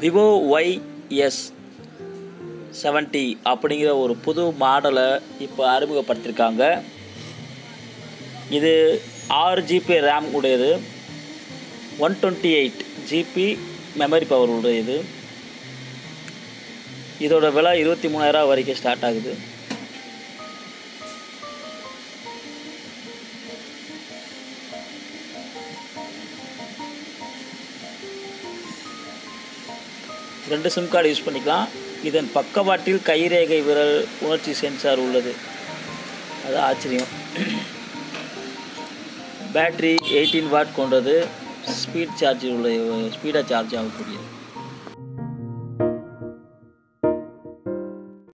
Vivo Y S seventy அப்படிங்கிற ஒரு புது மாடலை இப்போ அறிமுகப்படுத்தியிருக்காங்க. இது ஆறு ஜிபி ரேம் உடையது. One twenty eight GB memory power உடையது. இதோட விலை இருபத்தி மூணாயிரம் வரைக்கும் ஸ்டார்ட் ஆகுது. ரெண்டு சிம் கார்டு யூஸ் பண்ணிக்கலாம். இதன் பக்கவாட்டில் கைரேகை விரல் உணர்ச்சி சென்சார் உள்ளது. அது ஆச்சரியம். பேட்ரி எயிட்டீன் வாட் கொண்டது. ஸ்பீட் சார்ஜ் உள்ள ஸ்பீடாக சார்ஜ் ஆகக்கூடியது.